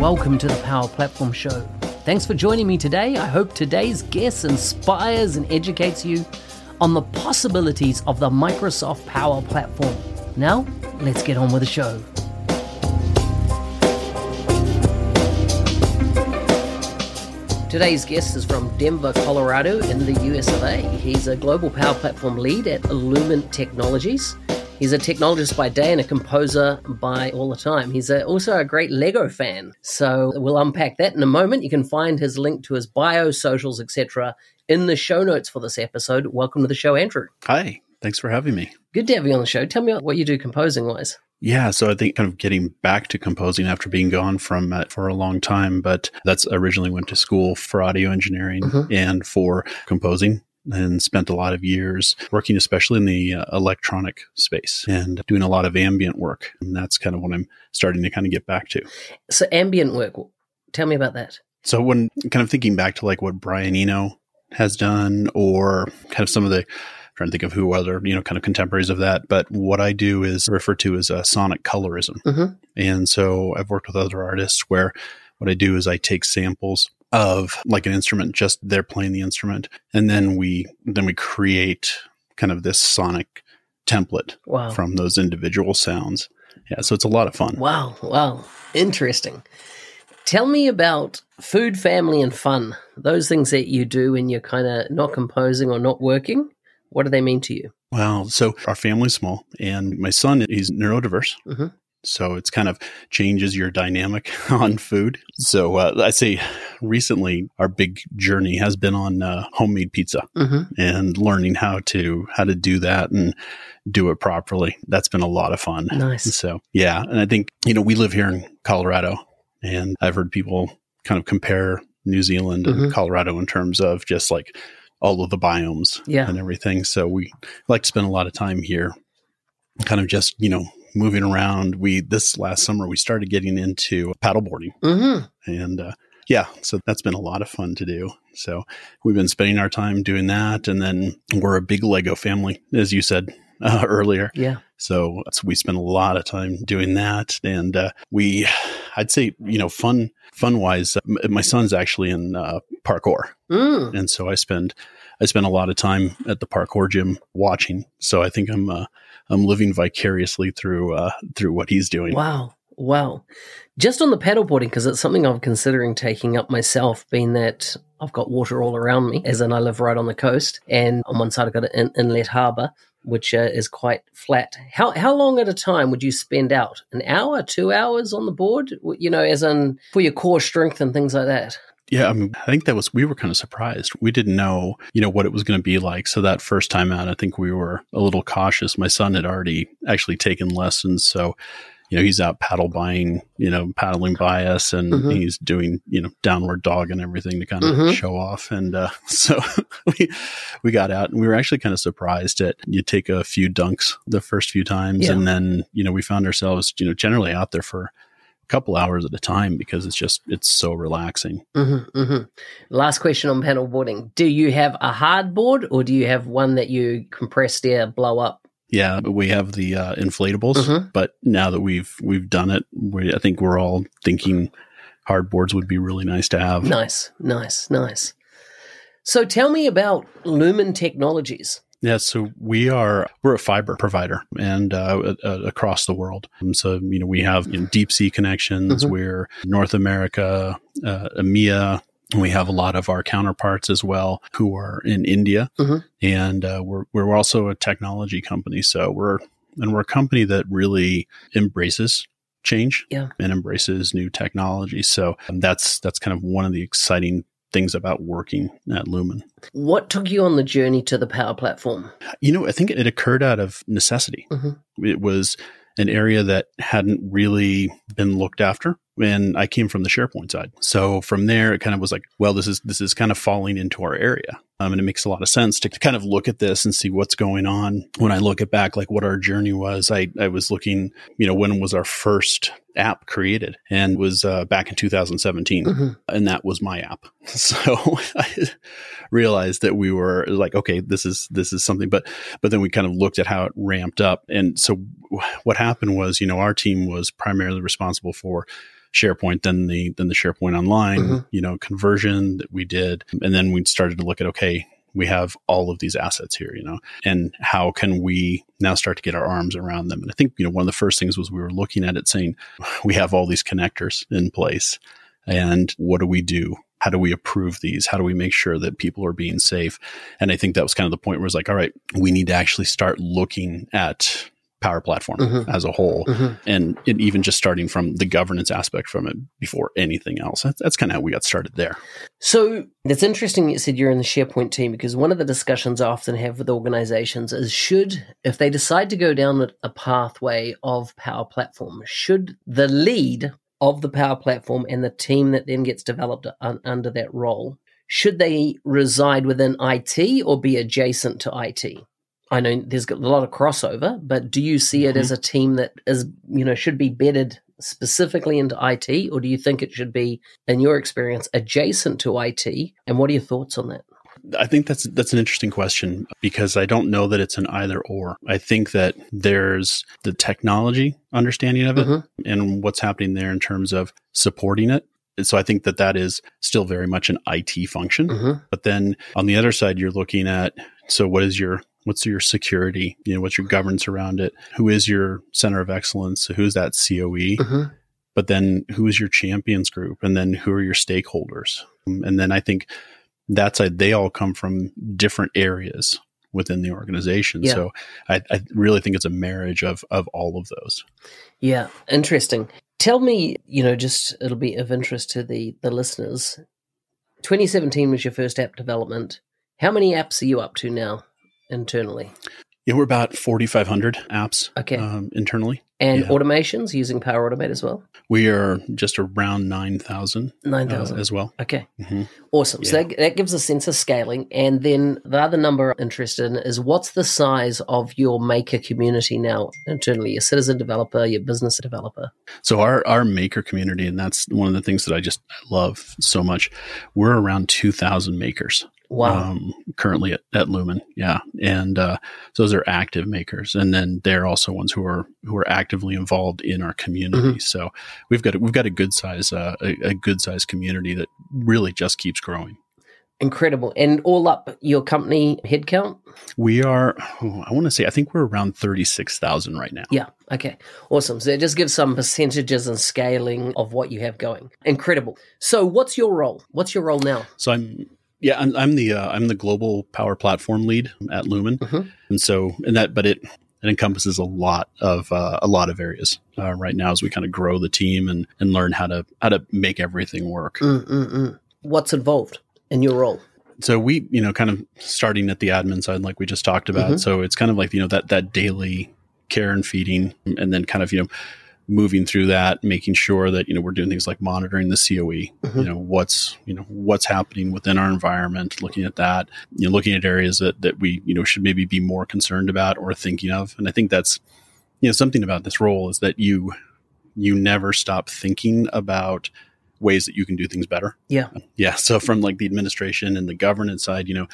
Welcome to the Power Platform Show. Thanks for joining me today. I hope today's guest inspires and educates you on the possibilities of the Microsoft Power Platform. Now, let's get on with the show. Today's guest is from Denver, Colorado, in the US of A. He's a global power platform lead at Lumen Technologies. He's a technologist by day and a composer by all the time. He's a, also a great Lego fan. So we'll unpack that in a moment. You can find his link to his bio, socials, etc. in the show notes for this episode. Welcome to the show, Andrew. Hi. Thanks for having me. Good to have you on the show. Tell me what you do composing wise. Yeah, so I think kind of getting back to composing after being gone from it for a long time, but that's originally went to school for audio engineering mm-hmm. and for composing and spent a lot of years working especially in the uh, electronic space and doing a lot of ambient work. And that's kind of what i'm starting to kind of get back to. So ambient work tell me about that. So when kind of thinking back to like what brian eno has done or kind of some of the trying to think of who other you know kind of contemporaries of that but what i do is referred to as a sonic colorism. Mm-hmm. and so i've worked with other artists where what i do is i take samples of like an instrument just they're playing the instrument and then we then we create kind of this sonic template wow. from those individual sounds yeah so it's a lot of fun wow wow interesting tell me about food family and fun those things that you do when you're kind of not composing or not working what do they mean to you? Well, so our family's small, and my son he's neurodiverse. Mm-hmm. So it's kind of changes your dynamic on food. So uh, I say recently our big journey has been on uh, homemade pizza mm-hmm. and learning how to how to do that and do it properly. That's been a lot of fun. Nice. So yeah, and I think you know we live here in Colorado, and I've heard people kind of compare New Zealand and mm-hmm. Colorado in terms of just like all of the biomes yeah. and everything. So we like to spend a lot of time here, kind of just, you know, moving around. We, this last summer, we started getting into paddleboarding. Mm-hmm. And, uh, yeah, so that's been a lot of fun to do. So we've been spending our time doing that. And then we're a big Lego family, as you said uh, earlier. Yeah. So, so, we spend a lot of time doing that. And uh, we, I'd say, you know, fun, fun wise, uh, my son's actually in uh, parkour. Mm. And so I spend, I spend a lot of time at the parkour gym watching. So I think I'm, uh, I'm living vicariously through, uh, through what he's doing. Wow. Wow. Just on the paddleboarding, because it's something I'm considering taking up myself, being that I've got water all around me, as in I live right on the coast, and on one side I've got an in- inlet harbour, which uh, is quite flat. How how long at a time would you spend out? An hour, two hours on the board? You know, as in for your core strength and things like that. Yeah, I mean, I think that was we were kind of surprised. We didn't know, you know, what it was going to be like. So that first time out, I think we were a little cautious. My son had already actually taken lessons, so you know, he's out paddle buying, you know, paddling by us and mm-hmm. he's doing, you know, downward dog and everything to kind of mm-hmm. show off. And uh, so we, we got out and we were actually kind of surprised that you take a few dunks the first few times. Yeah. And then, you know, we found ourselves, you know, generally out there for couple hours at a time because it's just, it's so relaxing. Mm-hmm, mm-hmm. Last question on panel boarding. Do you have a hard board or do you have one that you compressed air blow up? Yeah, we have the uh, inflatables, mm-hmm. but now that we've we've done it, we, I think we're all thinking hard boards would be really nice to have. Nice, nice, nice. So tell me about Lumen Technologies. Yeah, so we are we're a fiber provider and uh, uh, across the world. And so you know we have you know, deep sea connections. Mm-hmm. We're North America, uh, EMEA, we have a lot of our counterparts as well who are in India, mm-hmm. and uh, we're we're also a technology company. So we're and we're a company that really embraces change yeah. and embraces new technology. So um, that's that's kind of one of the exciting things about working at Lumen. What took you on the journey to the Power Platform? You know, I think it occurred out of necessity. Mm-hmm. It was an area that hadn't really been looked after and I came from the SharePoint side. So from there, it kind of was like, well, this is this is kind of falling into our area, um, and it makes a lot of sense to kind of look at this and see what's going on. When I look at back, like what our journey was, I I was looking, you know, when was our first app created, and was uh, back in 2017, mm-hmm. and that was my app. So I realized that we were like, okay, this is this is something, but but then we kind of looked at how it ramped up, and so what happened was, you know, our team was primarily responsible for SharePoint then the then the SharePoint Online, mm-hmm. you know, conversion that we did, and then we started to look at okay, we have all of these assets here, you know, and how can we now start to get our arms around them? And I think you know one of the first things was we were looking at it saying we have all these connectors in place, and what do we do? How do we approve these? How do we make sure that people are being safe? And I think that was kind of the point where it's like, all right, we need to actually start looking at power platform mm-hmm. as a whole mm-hmm. and, and, even just starting from the governance aspect from it before anything else that's, that's kind of how we got started there so it's interesting you said you're in the sharepoint team because one of the discussions i often have with organizations is should if they decide to go down a pathway of power platform should the lead of the power platform and the team that then gets developed un- under that role should they reside within IT or be adjacent to IT? I know there's a lot of crossover, but do you see it mm-hmm. as a team that is, you know, should be bedded specifically into IT, or do you think it should be, in your experience, adjacent to IT? And what are your thoughts on that? I think that's that's an interesting question because I don't know that it's an either or. I think that there's the technology understanding of it mm-hmm. and what's happening there in terms of supporting it. And so I think that that is still very much an IT function. Mm-hmm. But then on the other side, you're looking at so what is your What's your security? You know, what's your governance around it? Who is your center of excellence? Who's that COE? Mm-hmm. But then who is your champions group? And then who are your stakeholders? And then I think that's a, they all come from different areas within the organization. Yeah. So I, I really think it's a marriage of of all of those. Yeah, interesting. Tell me, you know, just it'll be of interest to the the listeners. 2017 was your first app development. How many apps are you up to now? Internally? Yeah, we're about 4,500 apps okay. Um, internally. And yeah. automations using Power Automate as well? We are just around 9,000. 9,000. Uh, as well. Okay. Mm-hmm. Awesome. Yeah. So that, that gives a sense of scaling. And then the other number I'm interested in is what's the size of your maker community now internally, your citizen developer, your business developer? So our, our maker community, and that's one of the things that I just love so much, we're around 2,000 makers. Wow. Um, currently at, at Lumen. Yeah. And, uh, those are active makers. And then they're also ones who are, who are actively involved in our community. Mm-hmm. So we've got, we've got a good size, uh, a, a good size community that really just keeps growing. Incredible. And all up your company headcount? We are, oh, I want to say, I think we're around 36,000 right now. Yeah. Okay. Awesome. So just give some percentages and scaling of what you have going. Incredible. So what's your role? What's your role now? So I'm yeah, I'm, I'm the uh, I'm the global power platform lead at Lumen, mm-hmm. and so and that, but it it encompasses a lot of uh, a lot of areas uh, right now as we kind of grow the team and and learn how to how to make everything work. Mm-mm-mm. What's involved in your role? So we, you know, kind of starting at the admin side, like we just talked about. Mm-hmm. So it's kind of like you know that that daily care and feeding, and then kind of you know moving through that, making sure that you know we're doing things like monitoring the COE. Mm-hmm. You know what's you know what's happening within our environment, looking at that, you know, looking at areas that that we you know should maybe be more concerned about or thinking of. And I think that's you know something about this role is that you you never stop thinking about ways that you can do things better. Yeah. Yeah. So from like the administration and the governance side, you know,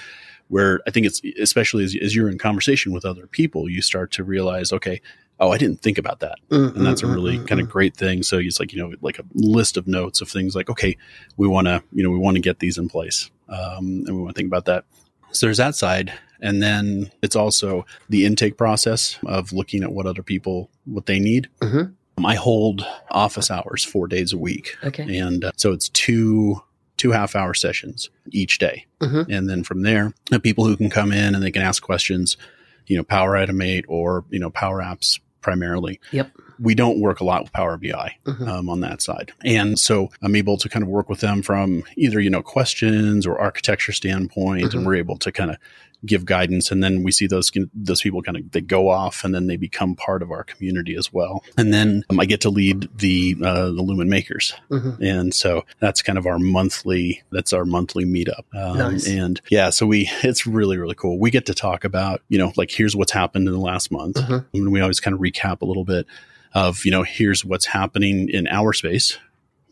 where I think it's especially as, as you're in conversation with other people, you start to realize, okay, oh, I didn't think about that. Mm-hmm, and that's a really mm-hmm. kind of great thing. So it's like, you know, like a list of notes of things like, okay, we want to, you know, we want to get these in place. Um, and we want to think about that. So there's that side. And then it's also the intake process of looking at what other people, what they need. Mm-hmm. I hold office hours four days a week. Okay. And uh, so it's two two half hour sessions each day. Mm-hmm. And then from there, the people who can come in and they can ask questions, you know, Power Automate or, you know, Power Apps primarily. Yep. we don't work a lot with Power BI Mhm. um, on that side. And so I'm able to kind of work with them from either, you know, questions or architecture standpoint. Mhm. And we're able to kind of give guidance. And then we see those, those people kind of, they go off and then they become part of our community as well. And then um, I get to lead the, uh, the Lumen makers. Mhm. And so that's kind of our monthly, that's our monthly meetup. Um, Nice. And yeah, so we, it's really, really cool. We get to talk about, you know, like here's what's happened in the last month. Mhm. And we always kind of recap a little bit of, you know, here's what's happening in our space.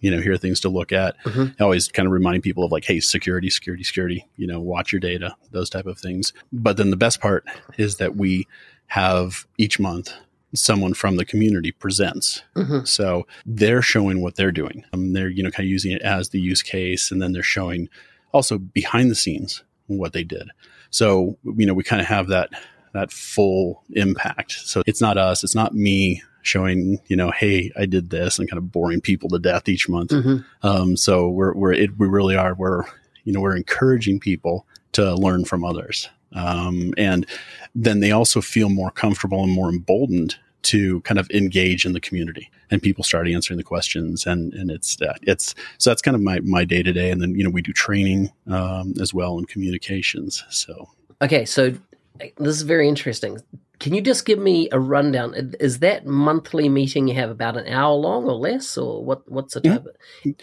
You know, here are things to look at. Mhm. Always kind of reminding people of like, hey, security, security, security, you know, watch your data, those type of things. But then the best part is that we have each month someone from the community presents. Mhm. So they're showing what they're doing. Um, they're, you know, kind of using it as the use case. And then they're showing also behind the scenes what they did. So, you know, we kind of have that, that full impact. So it's not us, it's not me showing, you know, hey, I did this and kind of boring people to death each month. Mhm. Um, so we're, we're, it, we really are, we're, you know, we're encouraging people to learn from others. Um, and then they also feel more comfortable and more emboldened to kind of engage in the community and people start answering the questions and, and it's, uh, it's, so that's kind of my, my day to day. And then, you know, we do training, um, as well in communications. So Okay, so this is very interesting. Can you just give me a rundown? Is that monthly meeting you have about an hour long or less, or what? What's the type? Of,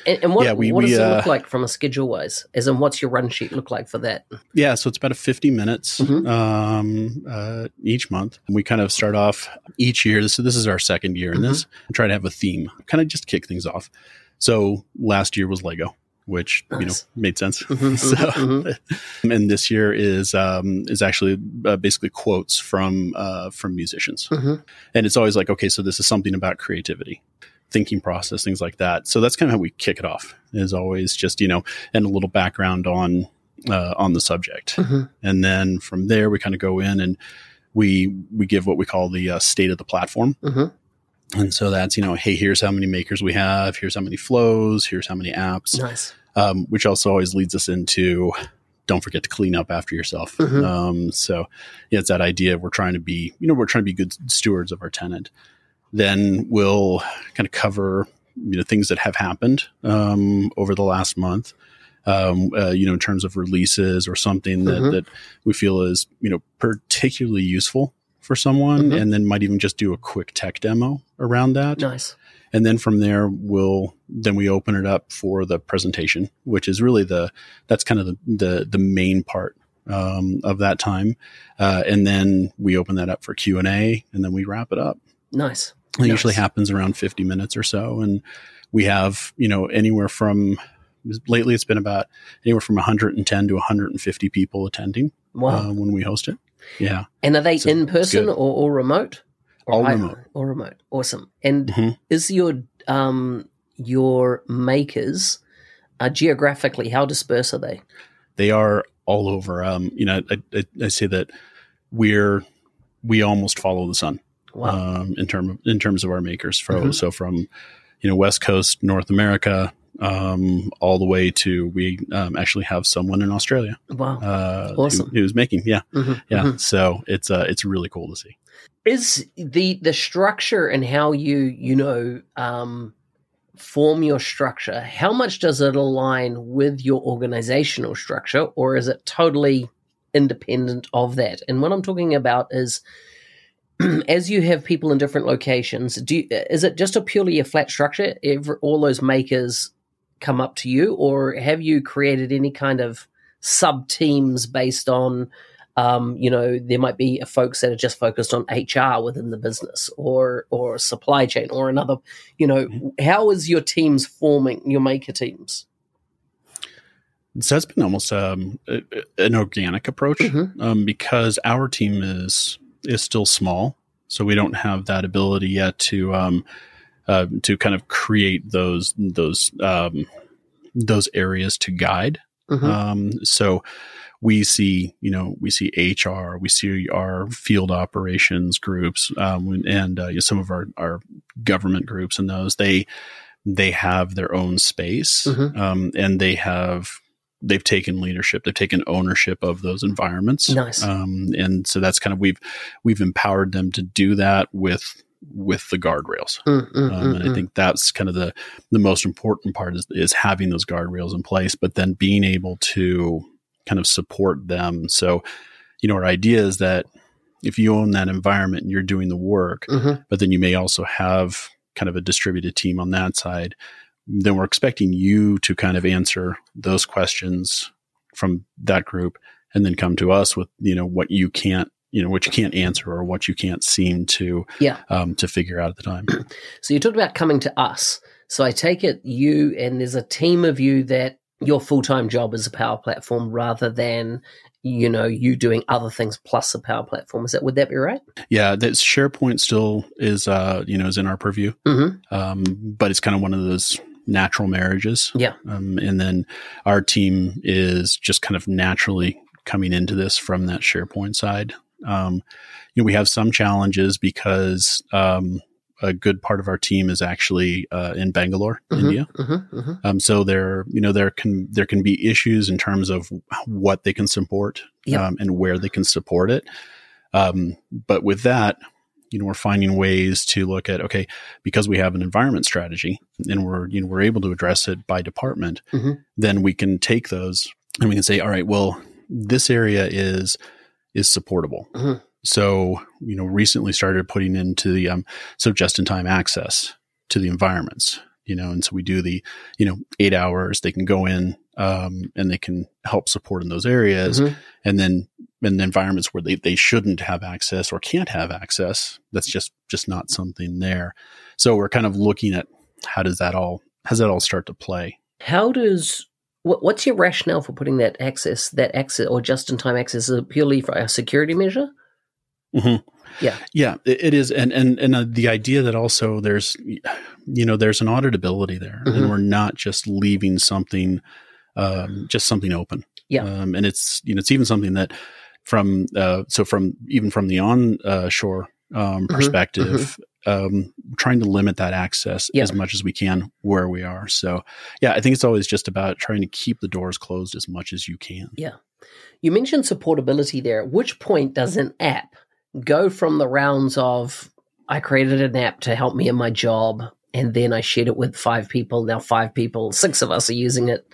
and, and what, Yeah, we- what does we, it look uh, like from a schedule wise? As in, what's your run sheet look like for that? Yeah, so it's about a 50 minutes Mhm. um, uh, each month. And we kind of start off each year. So this is our second year in this. Mm-hmm. and try to have a theme, kind of just kick things off. So last year was Lego, which you know made sense. Mhm, so, mhm, and this year is um, is actually uh, basically quotes from uh, from musicians, Mhm. and it's always like, okay, so this is something about creativity, thinking process, things like that. So that's kind of how we kick it off. Is always just you know, and a little background on uh, on the subject, Mhm. and then from there we kind of go in and we we give what we call the uh, state of the platform. Mhm. And so that's, you know, hey, here's how many makers we have, here's how many flows, here's how many apps, Nice. um, which also always leads us into don't forget to clean up after yourself. Mhm. Um, so yeah, it's that idea. We're trying to be, you know, we're trying to be good stewards of our tenant. Then we'll kind of cover, you know, things that have happened um, over the last month. Um, uh, you know, in terms of releases or something that, Mhm. that we feel is, you know, particularly useful for someone, Mhm. and then might even just do a quick tech demo around that Nice. and then from there we'll then we open it up for the presentation which is really the that's kind of the the, the main part um, of that time uh, and then we open that up for q&a and then we wrap it up Nice. it usually happens around 50 minutes or so and we have you know anywhere from lately it's been about anywhere from 110 to 150 people attending Wow. uh, when we host it yeah and are they so in person or, or remote? Or All remote. Or remote. Awesome. And Mhm. is your um your makers uh, geographically how dispersed are they? they are all over um, you know I, I, I say that we're we almost follow the sun Wow. um, in term in terms of our makers. Fro. Mhm. So from you know West Coast North America um, all the way to we um, actually have someone in Australia wow. uh, Awesome. who, who's making yeah Mhm, yeah. mhm. So it's uh, it's really cool to see. is the the structure and how you you know um form your structure how much does it align with your organizational structure or is it totally independent of that and what i'm talking about is as you have people in different locations do you, is it just a purely a flat structure Every, all those makers come up to you or have you created any kind of sub teams based on um, you know, there might be folks that are just focused on HR within the business or or supply chain or another. You know, how is your teams forming your maker teams? So it's been almost um, an organic approach Mhm. um, because our team is is still small, so we don't have that ability yet to um, uh, to kind of create those those um, those areas to guide. Mhm. Um, so we see, you know, we see HR, we see our field operations groups, um, and uh, some of our, our government groups and those they they have their own space, Mhm. um, and they have they've taken leadership, they've taken ownership of those environments. Nice. Um, and so that's kind of we've we've empowered them to do that with with the guardrails. Mm, mm, Um, mm, and I mm. think that's kind of the the most important part is is having those guardrails in place, but then being able to kind of support them. So, you know, our idea is that if you own that environment and you're doing the work, Mhm. but then you may also have kind of a distributed team on that side, then we're expecting you to kind of answer those questions from that group and then come to us with, you know, what you can't, you know, what you can't answer or what you can't seem to, Yeah. um, to figure out at the time. So you talked about coming to us. So I take it you and there's a team of you that your full time job is a power platform rather than you know you doing other things plus a power platform. Is that would that be right? Yeah, that SharePoint still is, uh, you know, is in our purview, Mm-hmm. um, but it's kind of one of those natural marriages. Yeah. Um, and then our team is just kind of naturally coming into this from that SharePoint side. Um, you know, we have some challenges because um, a good part of our team is actually uh, in Bangalore, India. Mm-hmm. Mm-hmm. Um, so there, you know, there can there can be issues in terms of what they can support Yep. um, and where they can support it. Um, but with that, you know, we're finding ways to look at okay, because we have an environment strategy and we're you know we're able to address it by department. Mhm. Then we can take those and we can say, all right, well, this area is is supportable. Mhm. So you know, recently started putting into the um, so just in time access to the environments. You know, and so we do the you know eight hours. They can go in um, and they can help support in those areas Mhm. and then in the environments where they, they shouldn't have access or can't have access that's just just not something there so we're kind of looking at how does that all how does that all start to play How does what's your rationale for putting that access that access or just in time access is purely for a security measure? Mhm. Yeah. yeah it, is and and and uh, the idea that also there's you know there's an auditability there Mhm. and we're not just leaving something um, just something open Yeah. um, and it's you know it's even something that from uh, so from even from the on uh, shore um, Mhm. perspective um, trying to limit that access Yeah. as much as we can where we are so yeah i think it's always just about trying to keep the doors closed as much as you can Yeah. You mentioned supportability there. At which point does an app go from the rounds of I created an app to help me in my job and then I shared it with five people, now five people, six of us are using it.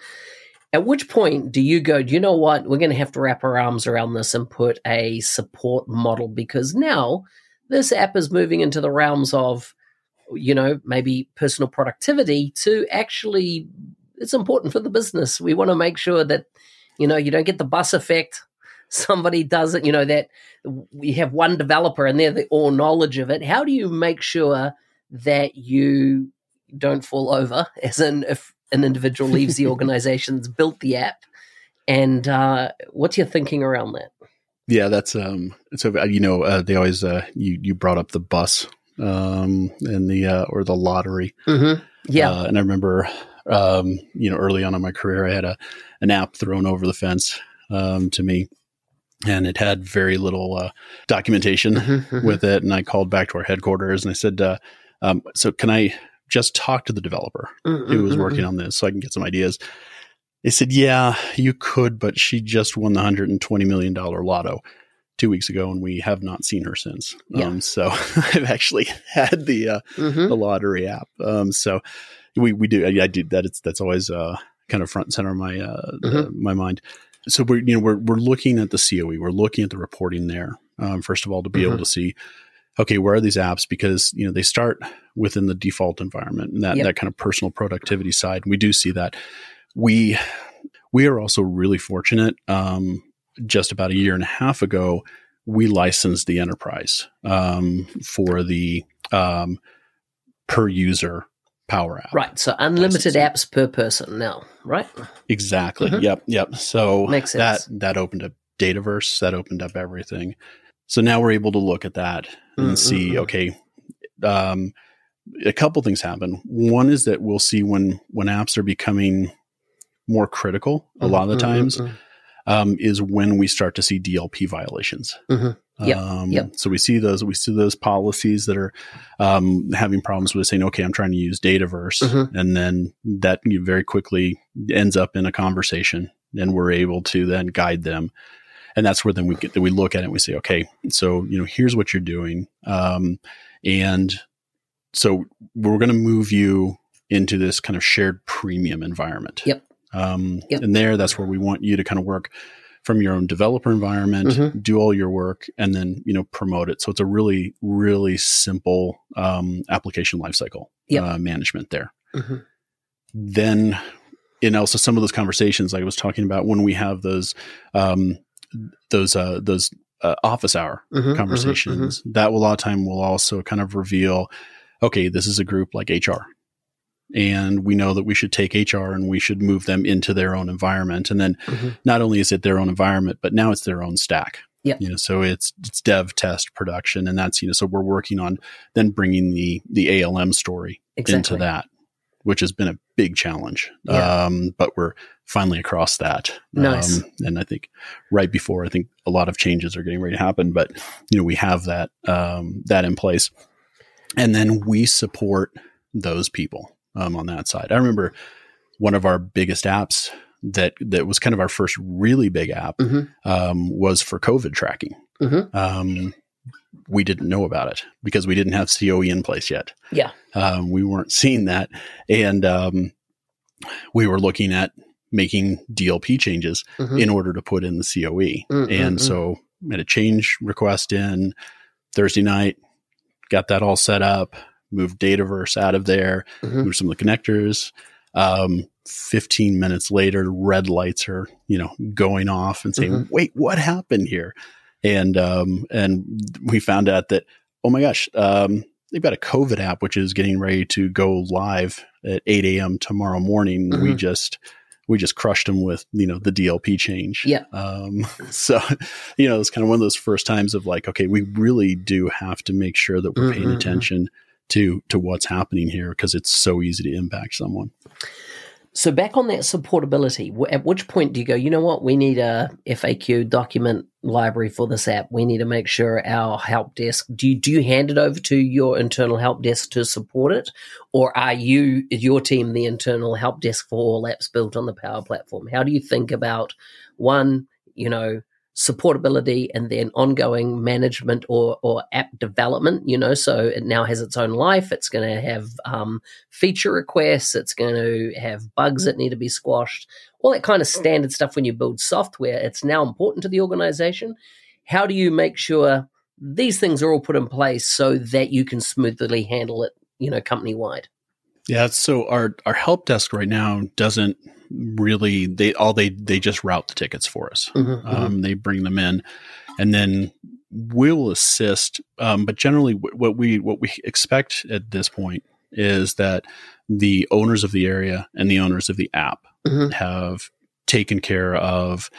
At which point do you go, do you know what? We're going to have to wrap our arms around this and put a support model because now this app is moving into the realms of, you know, maybe personal productivity to actually, it's important for the business. We want to make sure that you know, you don't get the bus effect. Somebody does it, you know, that we have one developer and they're the all knowledge of it. How do you make sure that you don't fall over? As in, if an individual leaves the organization that's built the app, and uh, what's your thinking around that? Yeah, that's um. So uh, you know, uh, they always uh, you you brought up the bus um and the uh, or the lottery. Mm-hmm. Yeah. Uh, and I remember um you know early on in my career, I had a an app thrown over the fence um to me, and it had very little uh, documentation Mhm, with it. And I called back to our headquarters and I said, uh, um, "So can I just talk to the developer mhm, who was mhm, working on this so I can get some ideas?" They said, "Yeah, you could, but she just won the hundred and twenty million dollar lotto." Two weeks ago, and we have not seen her since. Yeah. Um, so I've actually had the uh, mhm. the lottery app. Um, so we we do I, I do that. It's that's always uh, kind of front and center of my uh, uh, my mind. So we're you know we're we're looking at the COE. We're looking at the reporting there. Um, first of all, to be able Mhm. to see, okay, where are these apps? Because you know they start within the default environment and that Yep. that kind of personal productivity side. We do see that. We we are also really fortunate. Um, just about a year and a half ago, we licensed the enterprise um, for the um, per user power app. Right. So unlimited Licensing. apps per person now, right? Exactly. Mhm. Yep. Yep. So Makes that sense. that opened up Dataverse. That opened up everything. So now we're able to look at that and Mm, see. mm, mm. Okay. Um, a couple things happen. One is that we'll see when when apps are becoming more critical. A lot of the Mhm, times mhm, um, is when we start to see DLP violations. mhm. Yep, Um, yep. So we see those. We see those policies that are um, having problems with saying, "Okay, I'm trying to use Dataverse," Mhm. and then that you very quickly ends up in a conversation, and we're able to then guide them. And that's where then we get that we look at it and we say, "Okay, so you know, here's what you're doing." Um, And so we're going to move you into this kind of shared premium environment. Yep. Um, Yep. And there, that's where we want you to kind of work from your own developer environment, Mhm. do all your work, and then you know promote it. So it's a really, really simple um, application lifecycle Yep. uh, management there. Mhm. Then, and also some of those conversations like I was talking about when we have those um, those uh, those uh, office hour Mhm, mhm, mhm. conversations, that will a lot of time will also kind of reveal, okay, this is a group like HR. And we know that we should take HR and we should move them into their own environment. And then Mhm. not only is it their own environment, but now it's their own stack. Yep. You know, so it's it's dev, test, production, and that's you know, so we're working on then bringing the the ALM story Exactly. into that, which has been a big challenge. Yeah. Um, but we're finally across that. Nice. Um, and I think right before, I think a lot of changes are getting ready to happen, but you know, we have that, um, that in place. And then we support those people, um, on that side. I remember one of our biggest apps that, that was kind of our first really big app, Mhm. um, was for COVID tracking. Mhm. Um, we didn't know about it because we didn't have COE in place yet. Yeah. Um, we weren't seeing that. And um, we were looking at making DLP changes Mhm. in order to put in the COE. Mm, mm, and mm. so made a change request in Thursday night, got that all set up, moved Dataverse out of there, Mhm. moved some of the connectors. Um, 15 minutes later, red lights are, you know, going off and saying, Mhm. wait, what happened here? And, um, and we found out that, oh my gosh, um, they've got a COVID app, which is getting ready to go live at 8 a.m. tomorrow morning. We Mhm. just, we just crushed them with, you know, the DLP change. Yeah. Um, so, you know, it's kind of one of those first times of like, okay, we really do have to make sure that we're paying Mhm, mhm. attention to, to what's happening here because it's so easy to impact someone. So back on that supportability, at which point do you go, you know what, we need a FAQ document library for this app. We need to make sure our help desk, do you, do you hand it over to your internal help desk to support it? Or are you, your team, the internal help desk for all apps built on the Power Platform? How do you think about one, you know, supportability and then ongoing management or, or app development, you know, so it now has its own life. It's going to have um, feature requests. It's going to have bugs that need to be squashed, all that kind of standard stuff when you build software. It's now important to the organization. How do you make sure these things are all put in place so that you can smoothly handle it, you know, company wide? Yeah. So our, our help desk right now doesn't really, they, all they, they just route the tickets for us. Mm-hmm, Um, they bring them in, and then we'll assist. Um, but generally, wh- what we what we expect at this point is that the owners of the area and the owners of the app Mhm. have taken care of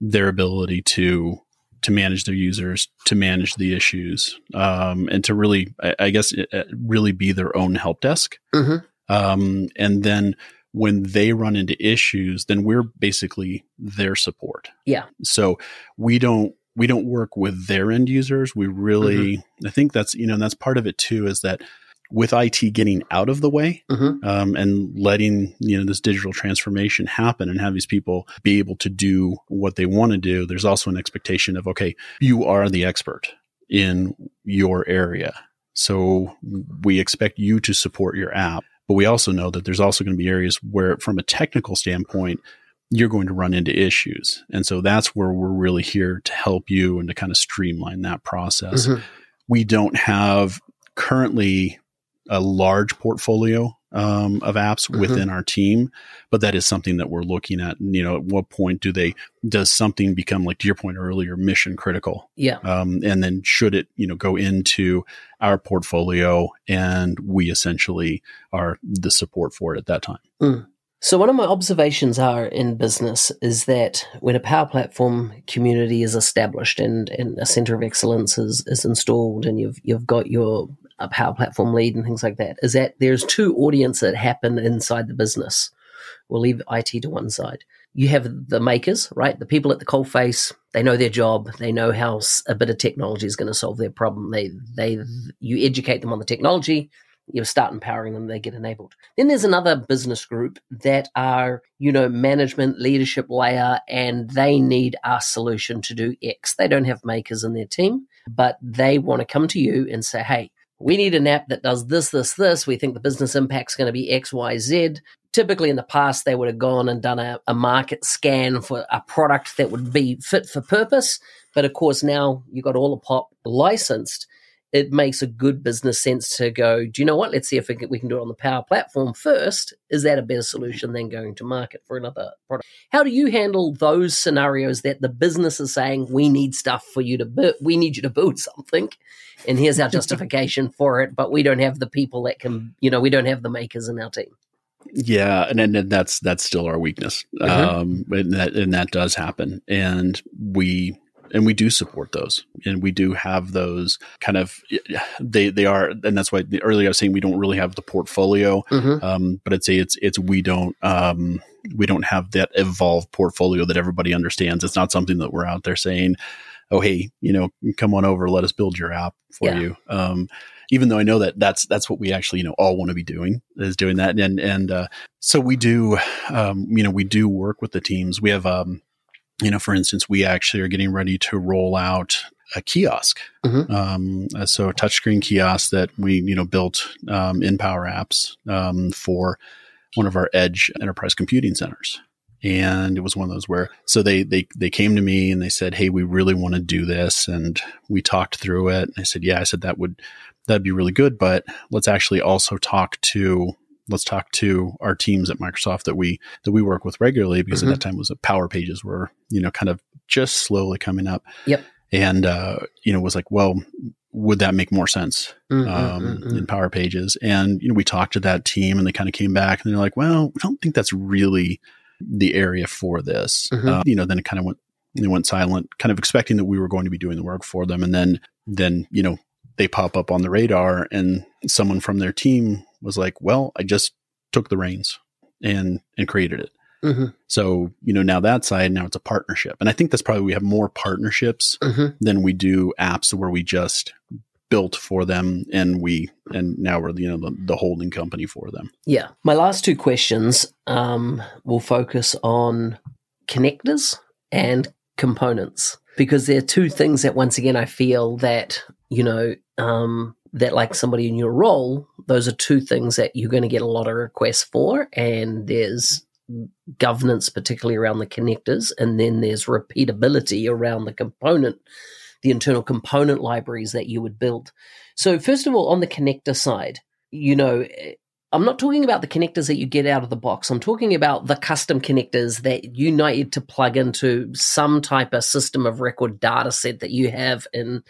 their ability to to manage their users, to manage the issues, um, and to really, I, I guess, uh, uh, really be their own help desk. Mhm. Um, and then when they run into issues, then we're basically their support. Yeah. So we don't we don't work with their end users. We really, Mm-hmm. I think that's you know and that's part of it too is that with IT getting out of the way Mhm. um, and letting you know this digital transformation happen and have these people be able to do what they want to do, there's also an expectation of okay, you are the expert in your area, so we expect you to support your app. But we also know that there's also going to be areas where, from a technical standpoint, you're going to run into issues. And so that's where we're really here to help you and to kind of streamline that process. Mhm. We don't have currently a large portfolio um, of apps Mhm. within our team, but that is something that we're looking at. You know, at what point do they, does something become, like to your point earlier, mission critical? Yeah. Um, and then should it, you know, go into our portfolio and we essentially are the support for it at that time. So, one of my observations are in business is that when a power platform community is established and, and a center of excellence is, is installed and you've, you've got your a power platform lead and things like that, is that there's two audience that happen inside the business. We'll leave IT to one side. You have the makers, right? The people at the coalface. They know their job. They know how a bit of technology is going to solve their problem. They, they, you educate them on the technology you start empowering them, they get enabled. Then there's another business group that are, you know, management, leadership layer, and they need a solution to do X. They don't have makers in their team, but they want to come to you and say, hey, we need an app that does this, this, this. We think the business impact's going to be X, Y, Z. Typically, in the past, they would have gone and done a, a market scan for a product that would be fit for purpose. But of course, now you've got all the pop licensed it makes a good business sense to go, do you know what? Let's see if we can, do it on the Power Platform first. Is that a better solution than going to market for another product? How do you handle those scenarios that the business is saying, we need stuff for you to build, we need you to build something, and here's our justification for it, but we don't have the people that can, you know, we don't have the makers in our team. Yeah, and, and that's that's still our weakness, mm-hmm. um, and that and that does happen, and we and we do support those and we do have those kind of they they are and that's why earlier I was saying we don't really have the portfolio mm-hmm. um, but I'd say it's it's we don't um, we don't have that evolved portfolio that everybody understands it's not something that we're out there saying oh hey you know come on over let us build your app for yeah. you um, even though I know that that's that's what we actually you know all want to be doing is doing that and and uh, so we do um, you know we do work with the teams we have um, you know, for instance, we actually are getting ready to roll out a kiosk. Mm-hmm. Um, uh, so a touchscreen kiosk that we, you know, built um, in Power Apps um, for one of our edge enterprise computing centers. And it was one of those where, so they, they, they came to me and they said, Hey, we really want to do this. And we talked through it. And I said, yeah, I said that would, that'd be really good, but let's actually also talk to let's talk to our teams at Microsoft that we that we work with regularly because mm-hmm. at that time was a Power Pages were you know kind of just slowly coming up. Yep. And uh, you know was like, well, would that make more sense mm-hmm, um, mm-hmm. in Power Pages? And you know we talked to that team and they kind of came back and they're like, well, we don't think that's really the area for this. Mm-hmm. Uh, you know, then it kind of went they went silent, kind of expecting that we were going to be doing the work for them, and then then you know they pop up on the radar and someone from their team was like, well, I just took the reins and, and created it. Mm-hmm. So, you know, now that side, now it's a partnership. And I think that's probably, we have more partnerships mm-hmm. than we do apps where we just built for them and we, and now we're, you know, the, the holding company for them. Yeah. My last two questions um, will focus on connectors and components because they're two things that once again I feel that you know um, that like somebody in your role, those are two things that you're going to get a lot of requests for, and there's governance, particularly around the connectors, and then there's repeatability around the component, the internal component libraries that you would build. So, first of all, on the connector side, you know, eh, I'm not talking about the connectors that you get out of the box. I'm talking about the custom connectors that you need to plug into some type of system of record data set that you have in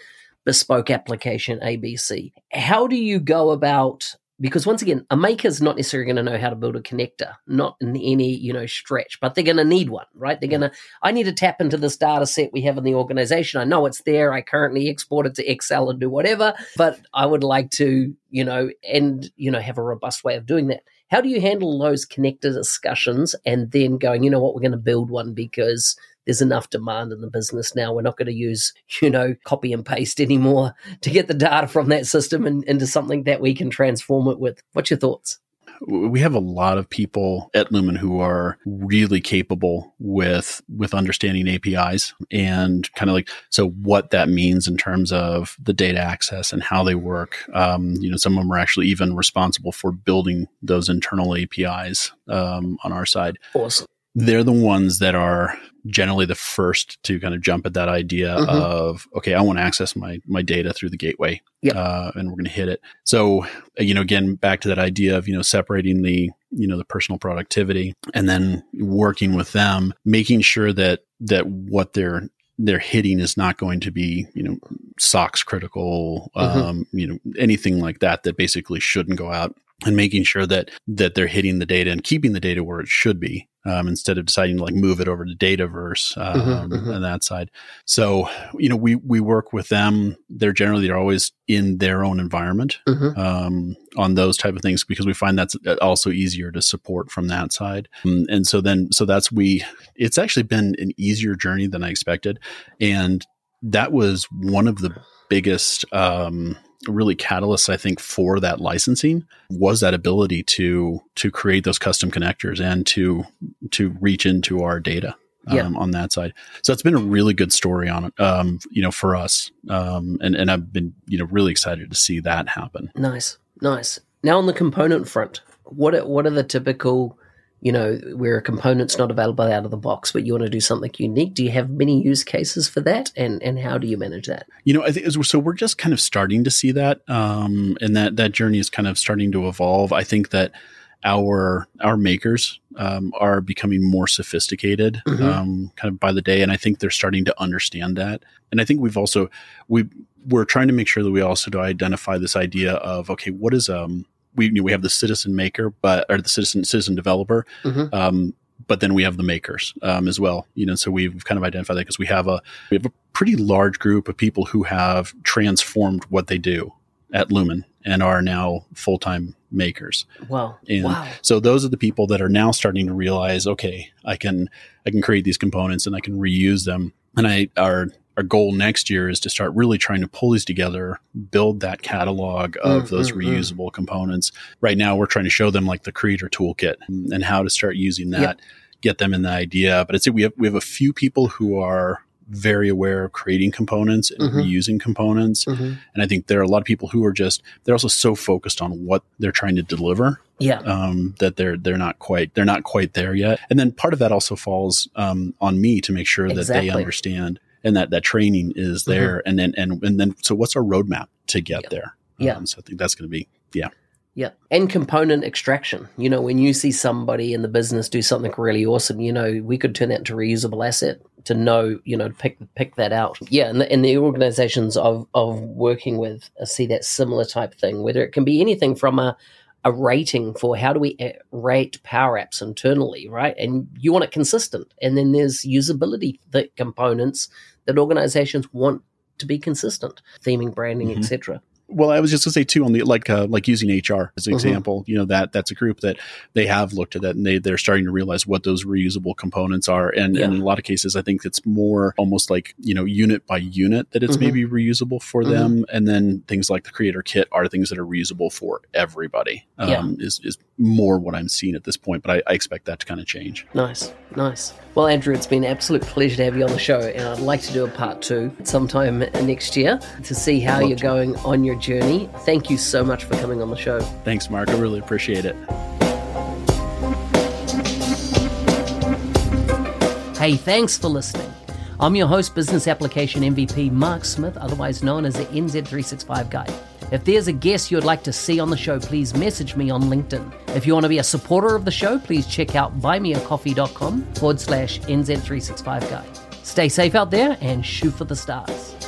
bespoke application ABC. How do you go about because once again, a maker's not necessarily going to know how to build a connector, not in any, you know, stretch, but they're going to need one, right? They're going to, I need to tap into this data set we have in the organization. I know it's there. I currently export it to Excel and do whatever, but I would like to, you know, and, you know, have a robust way of doing that. How do you handle those connector discussions and then going, you know what, we're going to build one because there's enough demand in the business now. We're not going to use, you know, copy and paste anymore to get the data from that system and, into something that we can transform it with. What's your thoughts? we have a lot of people at Lumen who are really capable with with understanding APIs and kind of like so what that means in terms of the data access and how they work. Um, you know, some of them are actually even responsible for building those internal APIs um, on our side. Awesome they're the ones that are generally the first to kind of jump at that idea mm-hmm. of okay i want to access my my data through the gateway yep. uh, and we're going to hit it so you know again back to that idea of you know separating the you know the personal productivity and then working with them making sure that that what they're they're hitting is not going to be you know SOX critical mm-hmm. um, you know anything like that that basically shouldn't go out and making sure that that they're hitting the data and keeping the data where it should be um, instead of deciding to like move it over to Dataverse um, mm-hmm, mm-hmm. and that side. So you know we we work with them. They're generally they're always in their own environment mm-hmm. um, on those type of things because we find that's also easier to support from that side. Um, and so then so that's we. It's actually been an easier journey than I expected, and that was one of the biggest um, really catalyst I think for that licensing was that ability to to create those custom connectors and to to reach into our data. um, Yeah. on that side. So it's been a really good story on it, um, you know, for us. Um, and, and I've been, you know, really excited to see that happen. Nice, nice. Now on the component front, what are, what are the typical, you know, where a component's not available out of the box, but you want to do something unique? Do you have many use cases for that, and and how do you manage that? You know, I think so. We're just kind of starting to see that, um, and that that journey is kind of starting to evolve. I think that our our makers um, are becoming more sophisticated, Mhm. um, kind of by the day, and I think they're starting to understand that. And I think we've also we we're trying to make sure that we also do identify this idea of okay, what is um we you know, we have the citizen maker, but or the citizen citizen developer, Mhm. um, but then we have the makers um, as well. You know, so we've kind of identified that because we have a we have a pretty large group of people who have transformed what they do at Lumen and are now full time makers. Wow, And wow, so those are the people that are now starting to realize, okay, I can I can create these components and I can reuse them. And I our our goal next year is to start really trying to pull these together, build that catalog of Mm, those mm, mm. reusable components. Right now, we're trying to show them like the creator toolkit and, how to start using that, Yep. get them in the idea. But it's we have we have a few people who are very aware of creating components and Mhm. reusing components. Mhm. And I think there are a lot of people who are just they're also so focused on what they're trying to deliver yeah, um, that they're they're not quite they're not quite there yet. And then part of that also falls um, on me to make sure that they understand and that that training is there. And then and and then so what's our roadmap to get Yeah. there? Yeah. Um, so I think that's going to be yeah. Yeah. And component extraction. You know, when you see somebody in the business do something really awesome, you know, we could turn that into a reusable asset to know, you know, to pick pick that out. Yeah, and the, and the organizations of of working with uh, see that similar type thing, whether it can be anything from a a rating for how do we uh, rate power apps internally, right? And you want it consistent. And then there's usability components that organizations want to be consistent, theming, branding, Mhm. etc. Well, I was just going to say too on the like uh, like using HR as an Mhm. example. You know that that's a group that they have looked at that and they they're starting to realize what those reusable components are. And, Yeah. and in a lot of cases, I think it's more almost like you know unit by unit that it's Mhm. maybe reusable for Mhm. them. And then things like the creator kit are things that are reusable for everybody. Um, Yeah. is is more what I'm seeing at this point. But I, I expect that to kind of change. Nice, nice. Well, Andrew, it's been an absolute pleasure to have you on the show, and I'd like to do a part two sometime next year to see how you're to. going on your journey. Thank you so much for coming on the show. Thanks, Mark. I really appreciate it. Hey, thanks for listening. I'm your host, Business Application MVP Mark Smith, otherwise known as the NZ365 Guy. If there's a guest you'd like to see on the show, please message me on LinkedIn. If you want to be a supporter of the show, please check out buymeacoffee.com forward slash NZ365 Guy. Stay safe out there and shoot for the stars.